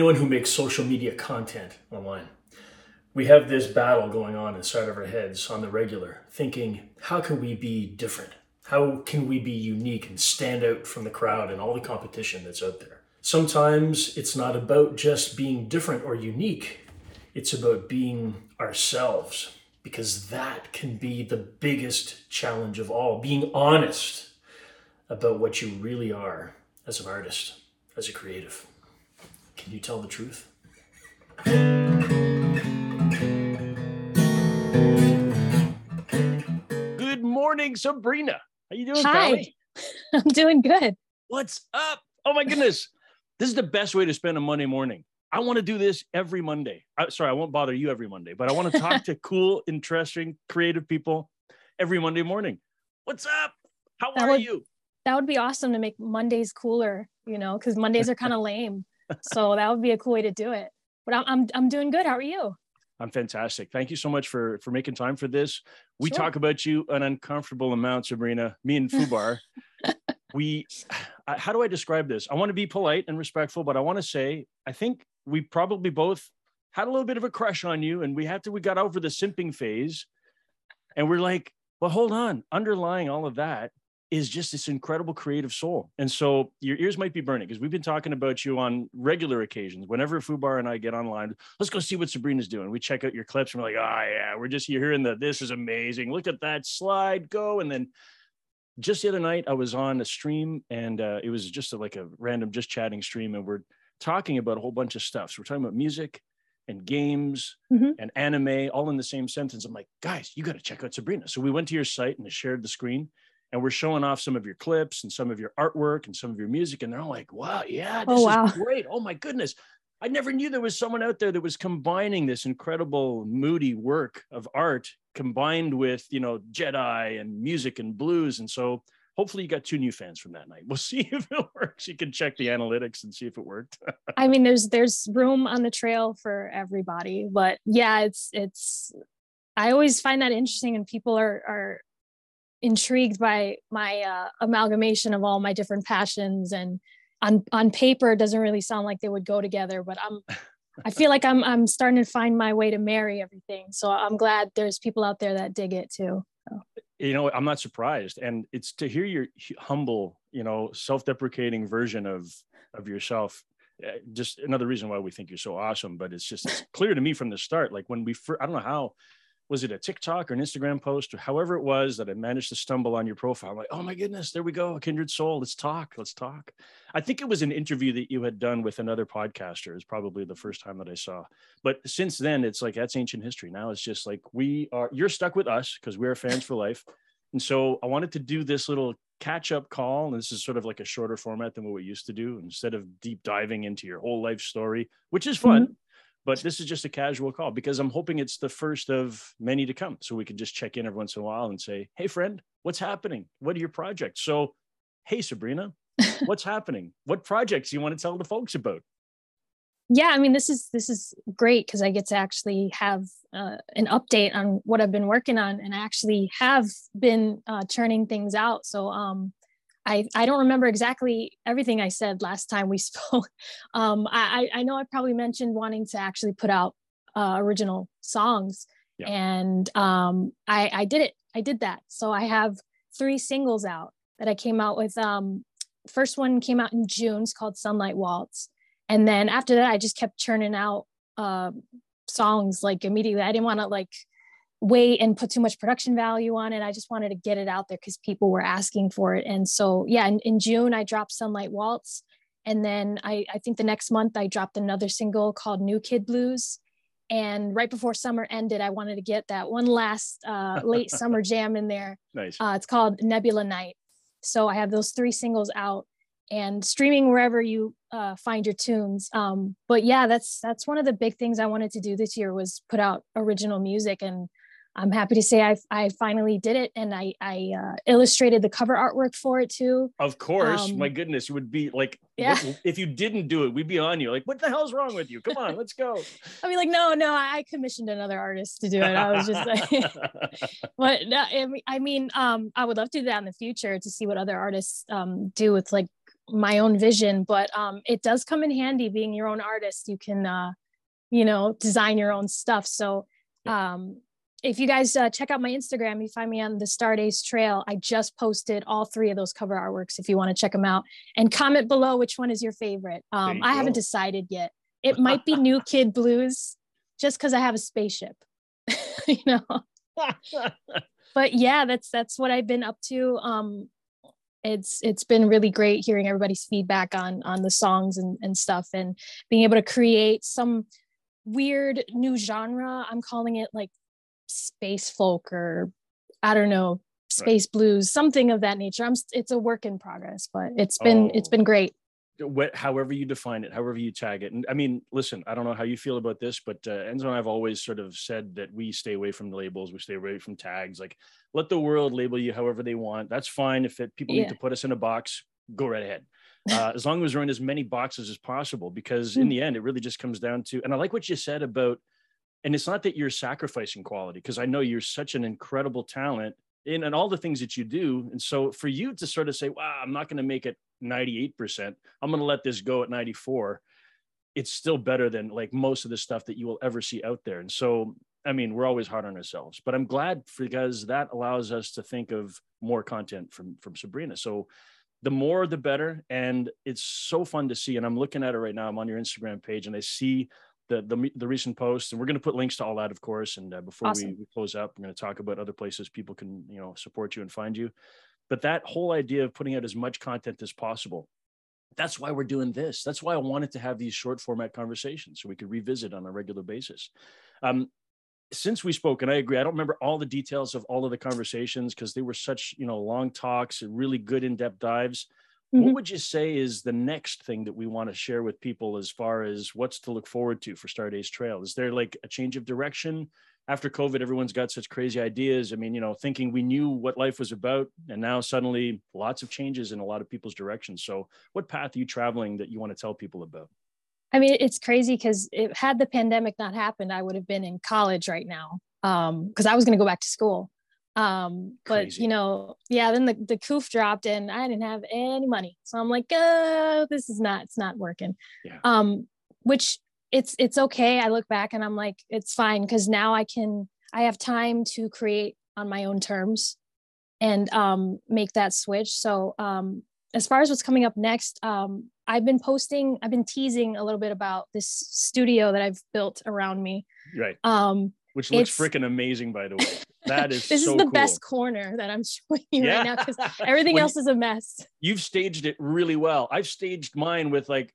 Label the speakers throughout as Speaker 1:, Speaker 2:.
Speaker 1: anyone who makes social media content online. We have this battle going on inside of our heads on the regular, thinking, how can we be different? How can we be unique and stand out from the crowd and all the competition that's out there? Sometimes it's not about just being different or unique, it's about being ourselves, because that can be the biggest challenge of all being honest about what you really are as an artist, as a creative. Can you tell the truth? Good morning, Sabrina. How you doing,
Speaker 2: Hi.
Speaker 1: Pally?
Speaker 2: I'm doing good.
Speaker 1: What's up? Oh my goodness. this is the best way to spend a Monday morning. I want to do this every Monday. Uh, sorry, I won't bother you every Monday, but I want to talk to cool, interesting, creative people every Monday morning. What's up? How
Speaker 2: That
Speaker 1: are
Speaker 2: would-
Speaker 1: you?
Speaker 2: That would be awesome to make Mondays cooler, you know, because Mondays are kind of lame. So that would be a cool way to do it. But I'm, I'm I'm doing good. How are you?
Speaker 1: I'm fantastic. Thank you so much for for making time for this. We
Speaker 2: Sure.
Speaker 1: talk about you an uncomfortable amount, Sabrina. Me and Fubar. we, how do I describe this? I want to be polite and respectful, but I want to say I think we probably both had a little bit of a crush on you, and we had to. We got over the simping phase, and we're like, well, hold on. Underlying all of that is just this incredible creative soul. And so your ears might be burning because we've been talking about you on regular occasions. Whenever Fubar and I get online, let's go see what Sabrina's doing. We check out your clips and we're like, oh yeah, we're just hearing that this is amazing. Look at that slide go. And then just the other night, I was on a stream and uh, it was just a, like a random just chatting stream, and we're talking about a whole bunch of stuff. So we're talking about music and games
Speaker 2: Mhm.
Speaker 1: and anime all in the same sentence. I'm like, guys, you got to check out Sabrina. So we went to your site and shared the screen and we're showing off some of your clips and some of your artwork and some of your music. And they're all like, wow, yeah, oh, this
Speaker 2: Oh, wow.
Speaker 1: is great. Oh my goodness. I never knew there was someone out there that was combining this incredible moody work of art combined with, you know, Jedi and music and blues. And so hopefully you got two new fans from that night. We'll see if it works. You can check the analytics and see if it worked.
Speaker 2: I mean, there's there's room on the trail for everybody. But yeah, it's it's. I always find that interesting, and people are are intrigued by my uh, amalgamation of all my different passions and on on paper it doesn't really sound like they would go together but i'm i feel like i'm i'm starting to find my way to marry everything. So i'm glad there's people out there that dig it too.
Speaker 1: You know i'm not surprised. And it's to hear your humble you know self-deprecating version of of yourself uh, just another reason why we think you're so awesome but it's just it's clear to me from the start like when we fir- i don't know how was it a tiktok or an instagram post or however it was that i managed to stumble on your profile? I'm like oh my goodness there we go a kindred soul let's talk let's talk. I think it was an interview that you had done with another podcaster is probably the first time that i saw. But since then it's like that's ancient history. Now it's just like we are you're stuck with us because we're fans for life. And so i wanted to do this little catch up call and this is sort of like a shorter format than what we used to do instead of deep diving into your whole life story which is fun mm-hmm. But this is just a casual call because i'm hoping it's the first of many to come. So we can just check in every once in a while and say hey friend what's happening? What are your projects? So hey sabrina what's happening? What projects do you want to tell the folks about?
Speaker 2: Yeah i mean this is this is great because i get to actually have uh, an update on what i've been working on and i actually have been uh, churning things out. So um I, I don't remember exactly everything I said last time we spoke. Um, I, I know I probably mentioned wanting to actually put out uh, original songs,
Speaker 1: Yeah.
Speaker 2: and um, I, I did it. I did that. So I have three singles out that I came out with. Um, first one came out in June. It's called Sunlight Waltz. And then after that, I just kept churning out uh, songs like immediately. I didn't want to like wait and put too much production value on it. I just wanted to get it out there because people were asking for it. And so, yeah, in, in June, I dropped Sunlight Waltz. And then I, I think the next month, I dropped another single called New Kid Blues. And right before summer ended, I wanted to get that one last uh, late summer jam in there.
Speaker 1: nice
Speaker 2: Uh, it's called Nebula Night. So I have those three singles out and streaming wherever you uh, find your tunes. Um, but yeah, that's that's one of the big things I wanted to do this year was put out original music, and I'm happy to say I I finally did it, and I I uh, illustrated the cover artwork for it too.
Speaker 1: Of course,
Speaker 2: Um,
Speaker 1: my goodness, it would be like
Speaker 2: Yeah.
Speaker 1: if you didn't do it, we'd be on you. Like, what the hell's wrong with you? Come on, let's go.
Speaker 2: I mean, like no, no, I commissioned another artist to do it. I was just like. but no, I mean- I mean, um, I would love to do that in the future to see what other artists um, do with like my own vision, but um, it does come in handy being your own artist. You can, uh, you know, design your own stuff. So um, if you guys uh, check out my Instagram, you find me on the Stardaze Trail. I just posted all three of those cover artworks if you want to check them out. And comment below which one is your favorite. Um, you I go. haven't decided yet. It might be New Kid Blues just because I have a spaceship, you know. but yeah, that's that's what I've been up to. Um, it's it's been really great hearing everybody's feedback on on the songs and, and stuff and being able to create some weird new genre. I'm calling it like space folk or I don't know, space right. blues, something of that nature. I'm it's a work in progress, but it's been oh. it's been great.
Speaker 1: What, however you define it, however you tag it. And I mean, listen, I don't know how you feel about this, but uh, Enzo and I have always sort of said that we stay away from the labels, we stay away from tags. Like, let the world label you however they want. That's fine. If it, people yeah. need to put us in a box, go right ahead. Uh, as long as we're in as many boxes as possible, because in hmm. the end, it really just comes down to. And I like what you said about and it's not that you're sacrificing quality because i know you're such an incredible talent in and all the things that you do. And so for you to sort of say wow i'm not going to make it 98% i'm going to let this go at 94 it's still better than like most of the stuff that you will ever see out there. And so i mean we're always hard on ourselves but i'm glad because that allows us to think of more content from from sabrina. So the more the better. And it's so fun to see and i'm looking at it right now. I'm on your instagram page and i see the, the, the recent posts, and we're going to put links to all that, of course. And uh, before awesome. we, we close up, we're going to talk about other places people can you know support you and find you. But that whole idea of putting out as much content as possible, that's why we're doing this. That's why I wanted to have these short format conversations so we could revisit on a regular basis. Um, since we spoke, and I agree, I don't remember all the details of all of the conversations because they were such you know long talks and really good in depth dives. Mm-hmm. What would you say is the next thing that we want to share with people as far as what's to look forward to for Stardaze Trail? Is there like a change of direction? After COVID, everyone's got such crazy ideas. I mean, you know, thinking we knew what life was about, and now suddenly lots of changes in a lot of people's directions. So, what path are you traveling that you want to tell people about?
Speaker 2: I mean, it's crazy because if had the pandemic not happened, I would have been in college right now because um, I was going to go back to school um but Crazy. you know yeah then the, the coof dropped and i didn't have any money. So i'm like oh this is not it's not working. Yeah. um which it's it's okay. I look back and i'm like it's fine because now i can i have time to create on my own terms and um make that switch. So um as far as what's coming up next um i've been posting i've been teasing a little bit about this studio that i've built around me.
Speaker 1: Right. Um which looks freaking amazing by the way that is
Speaker 2: this so is the cool. best corner that i'm showing you yeah. right now because everything else is a mess
Speaker 1: you've staged it really well i've staged mine with like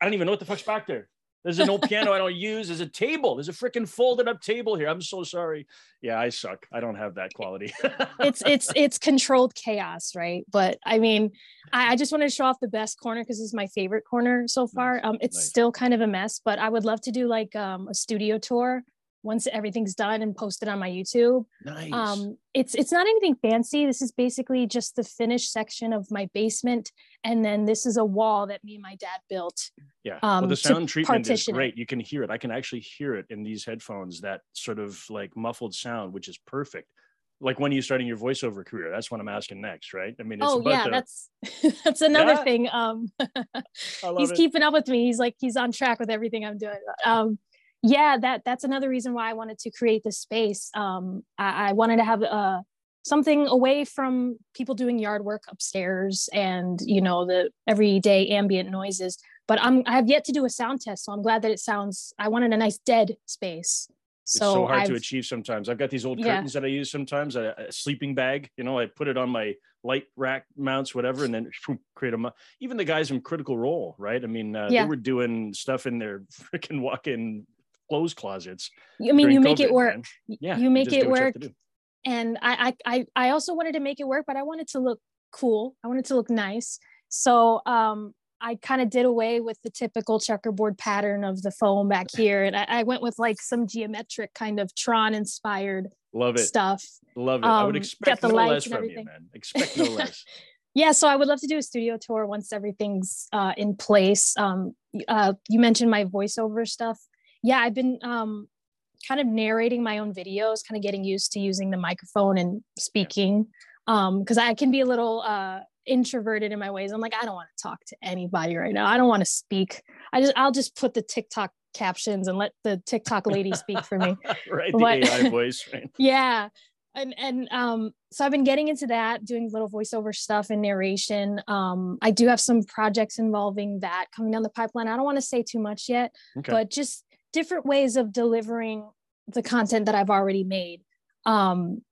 Speaker 1: i don't even know what the fuck's back there there's an old piano I don't use. There's a table. There's a freaking folded up table here. I'm so sorry. Yeah, I suck. I don't have that quality.
Speaker 2: it's it's it's controlled chaos, right? But I mean, I, I just wanted to show off the best corner because it's my favorite corner so far. Nice. Um, it's nice. still kind of a mess, but I would love to do like um, a studio tour once everything's done and posted on my YouTube. Nice. Um, it's it's not anything fancy. This is basically just the finished section of my basement, and then this is a wall that me and my dad built.
Speaker 1: Yeah, um, well, the sound treatment is great. You can hear it. I can actually hear it in these headphones. That sort of like muffled sound, which is perfect. Like when you starting your voiceover career, that's what I'm asking next, right? I mean,
Speaker 2: oh yeah, that's that's another yeah. thing. Um, he's it. keeping up with me. He's like he's on track with everything I'm doing. Um, yeah that that's another reason why i wanted to create this space um, I, I, wanted to have uh, something away from people doing yard work upstairs and you know the everyday ambient noises but i'm i have yet to do a sound test so i'm glad that it sounds i wanted a nice dead space
Speaker 1: so it's so hard I've, to achieve sometimes. I've got these old curtains yeah. that I use sometimes, a, a, sleeping bag, you know, I put it on my light rack mounts, whatever, and then create a, even the guys from critical role, right? I mean, uh, yeah. they were doing stuff in their freaking walk-in clothes closets.
Speaker 2: I mean, you make COVID, it work. Man. Yeah, you make it work. And I, I, I also wanted to make it work, but I wanted to look cool. I wanted to look nice. So um, I kind of did away with the typical checkerboard pattern of the foam back here, and I, I went with like some geometric kind of Tron inspired
Speaker 1: love it
Speaker 2: stuff.
Speaker 1: Love it. Um, I would um, expect no less from everything. you, man. Expect no less.
Speaker 2: yeah, so I would love to do a studio tour once everything's uh, in place. Um, uh, you mentioned my voiceover stuff yeah, I've been um, kind of narrating my own videos, kind of getting used to using the microphone and speaking because um, I can be a little uh, introverted in my ways. I'm like, I don't want to talk to anybody right now. I don't want to speak. I just I'll just put the TikTok captions and let the TikTok lady speak for me.
Speaker 1: right, the but, AI voice. Right?
Speaker 2: yeah, and and um, so I've been getting into that, doing little voiceover stuff and narration. Um, I do have some projects involving that coming down the pipeline. I don't want to say too much yet, okay. but just different ways of delivering the content that I've already made. Um,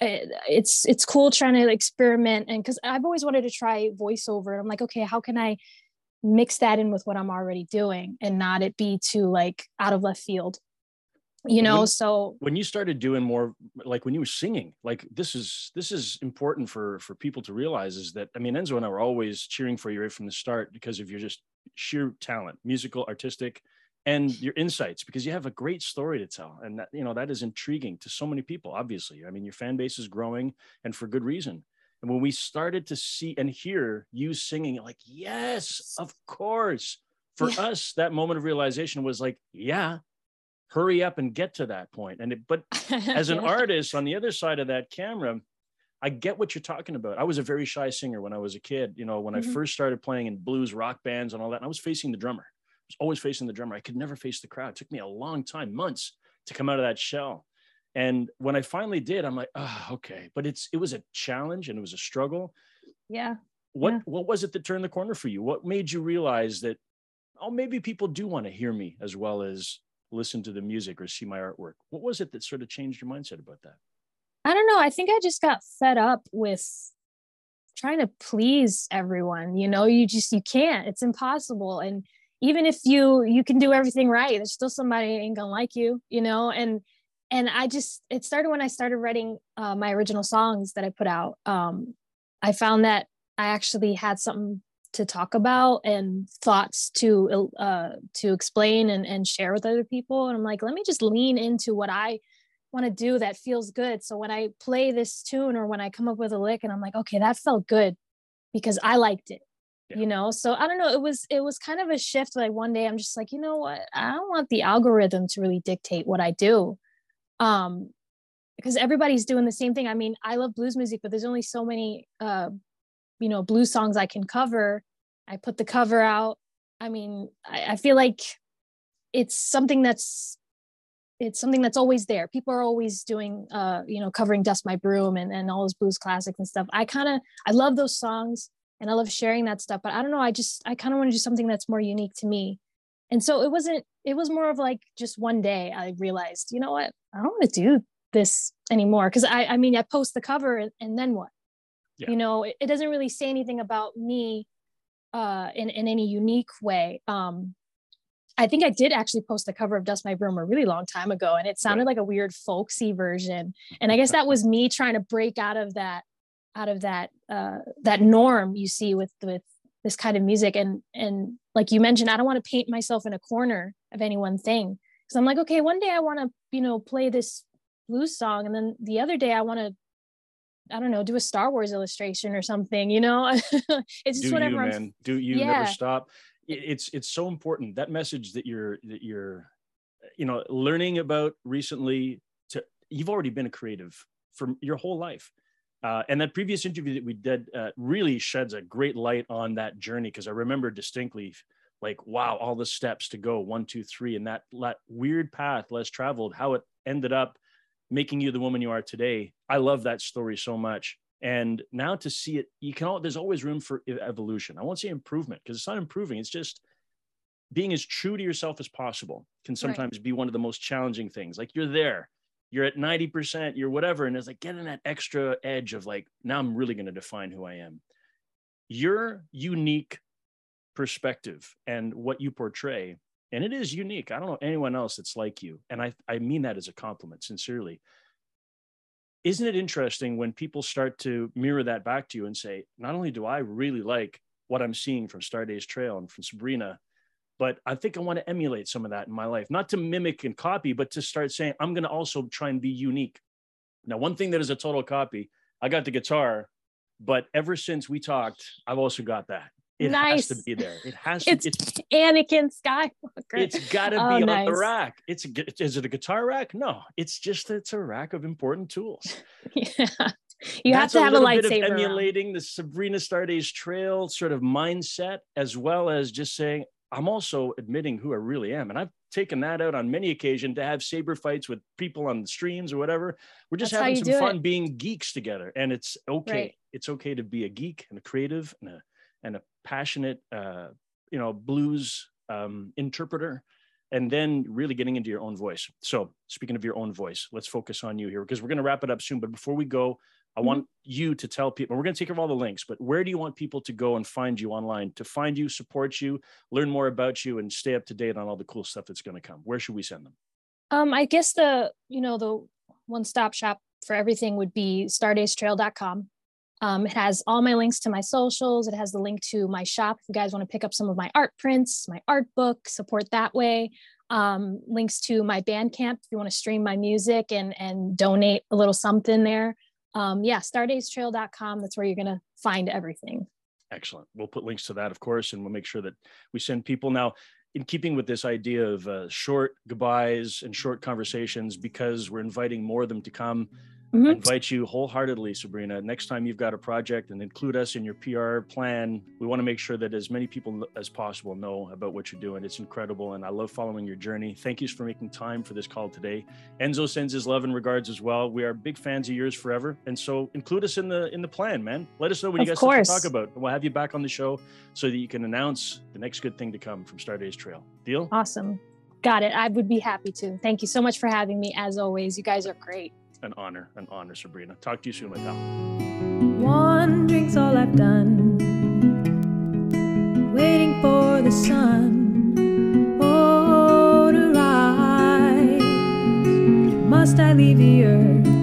Speaker 2: it, it's it's cool trying to experiment and because I've always wanted to try voiceover. And I'm like, okay, how can I mix that in with what I'm already doing and not it be too like out of left field? you know
Speaker 1: when,
Speaker 2: so
Speaker 1: when you started doing more like when you were singing like this is this is important for for people to realize is that i mean enzo and i were always cheering for you right from the start because of your just sheer talent musical artistic and your insights because you have a great story to tell and that you know that is intriguing to so many people obviously. I mean your fan base is growing and for good reason. And when we started to see and hear you singing like yes of course. For yeah. us that moment of realization was like yeah hurry up and get to that point. And it, but as an artist on the other side of that camera i get what you're talking about. I was a very shy singer when i was a kid you know when mm-hmm. i first started playing in blues rock bands and all that and i was facing the drummer was always facing the drummer i could never face the crowd it took me a long time months to come out of that shell and when i finally did i'm like oh okay but it's it was a challenge and it was a struggle
Speaker 2: yeah
Speaker 1: what
Speaker 2: yeah.
Speaker 1: what was it that turned the corner for you what made you realize that oh maybe people do want to hear me as well as listen to the music or see my artwork. What was it that sort of changed your mindset about that?
Speaker 2: I don't know. I think I just got fed up with trying to please everyone. You know, you just you can't. It's impossible. And even if you you can do everything right, there's still somebody ain't gonna like you. You know, and and I just it started when I started writing uh, my original songs that I put out. Um, I found that I actually had something to talk about and thoughts to uh, to explain and, and share with other people and i'm like let me just lean into what i want to do that feels good so when i play this tune or when i come up with a lick and i'm like okay that felt good because i liked it yeah. you know so i don't know it was it was kind of a shift like one day i'm just like you know what? I don't want the algorithm to really dictate what i do. Um because everybody's doing the same thing. I mean i love blues music but there's only so many uh you know blues songs i can cover. I put the cover out. I mean I, I, feel like it's something that's it's something that's always there. People are always doing uh you know covering dust my broom and, and all those blues classics and stuff. I kind of i love those songs and i love sharing that stuff but i don't know i just i kind of want to do something that's more unique to me. And so it wasn't it was more of like just one day i realized you know what? I don't want to do this anymore. Because i i mean i post the cover and, and then what? Yeah. you know it, it, doesn't really say anything about me uh, in, in any unique way. Um, i think i did actually post the cover of dust my broom a really long time ago and it sounded right. like a weird folksy version. And i guess that was me trying to break out of that out of that uh, that norm you see with with this kind of music and and like you mentioned i don't want to paint myself in a corner of any one thing because i'm like okay one day i want to you know play this blues song and then the other day i want to I don't know, do a Star Wars illustration or something, you know? it's just
Speaker 1: do
Speaker 2: whatever.
Speaker 1: You, man. Do you yeah. never stop? It's it's so important that message that you're that you're you know learning about recently to you've already been a creative for your whole life. Uh, and that previous interview that we did uh, really sheds a great light on that journey because I remember distinctly, like, wow, all the steps to go one, two, three, and that, that weird path less traveled, how it ended up making you the woman you are today. I love that story so much. And now to see it, you can all, there's always room for evolution. I won't say improvement because it's not improving. It's just being as true to yourself as possible can sometimes right. be one of the most challenging things. Like you're there, you're at 90%, you're whatever. And it's like getting that extra edge of like, now I'm really going to define who I am. Your unique perspective and what you portray and it is unique. I don't know anyone else that's like you. And I, I mean that as a compliment, sincerely. Isn't it interesting when people start to mirror that back to you and say, not only do I really like what I'm seeing from Stardaze Trail and from Sabrina, but I think I want to emulate some of that in my life, not to mimic and copy, but to start saying, I'm going to also try and be unique. Now, one thing that is a total copy, I got the guitar, but ever since we talked, I've also got that. It nice. has to be there. It has
Speaker 2: to. It's, it's Anakin Skywalker.
Speaker 1: It's got to oh, be nice. on the rack. It's a, is it a guitar rack? No, it's just it's a rack of important tools.
Speaker 2: yeah. you have to have a,
Speaker 1: a
Speaker 2: lightsaber.
Speaker 1: emulating around. the Sabrina Stardaze Trail sort of mindset, as well as just saying, I'm also admitting who I really am. And I've taken that out on many occasions to have saber fights with people on the streams or whatever. We're just That's having some fun it. being geeks together. And it's okay. Right. It's okay to be a geek and a creative and a and a passionate uh, you know, blues um, interpreter and then really getting into your own voice. So, speaking of your own voice, let's focus on you here because we're going to wrap it up soon. But before we go, I mm-hmm. want you to tell people, we're going to take care of all the links, but where do you want people to go and find you online to find you, support you, learn more about you, and stay up to date on all the cool stuff that's going to come? Where should we send them?
Speaker 2: Um, I guess the, you know, the one stop shop for everything would be stardazetrail.com. Um, it has all my links to my socials. It has the link to my shop if you guys want to pick up some of my art prints, my art book, support that way. Um, links to my Bandcamp if you want to stream my music and and donate a little something there. Um, yeah, stardazetrail.com. That's where you're going to find everything.
Speaker 1: Excellent. We'll put links to that, of course, and we'll make sure that we send people now in keeping with this idea of uh, short goodbyes and short conversations because we're inviting more of them to come Mm-hmm. Invite you wholeheartedly, Sabrina. Next time you've got a project and include us in your PR plan. We want to make sure that as many people as possible know about what you're doing. It's incredible. And I love following your journey. Thank you for making time for this call today. Enzo sends his love and regards as well. We are big fans of yours forever. And so include us in the in the plan, man. Let us know what you guys have to talk about. And we'll have you back on the show so that you can announce the next good thing to come from Stardaze Trail. Deal?
Speaker 2: Awesome. Got it. I would be happy to. Thank you so much for having me. As always, you guys are great
Speaker 1: an honor, an honor, Sabrina. Talk to you soon, my pal.
Speaker 3: One drink's all I've done, waiting for the sun. Oh, to rise. Must I leave the earth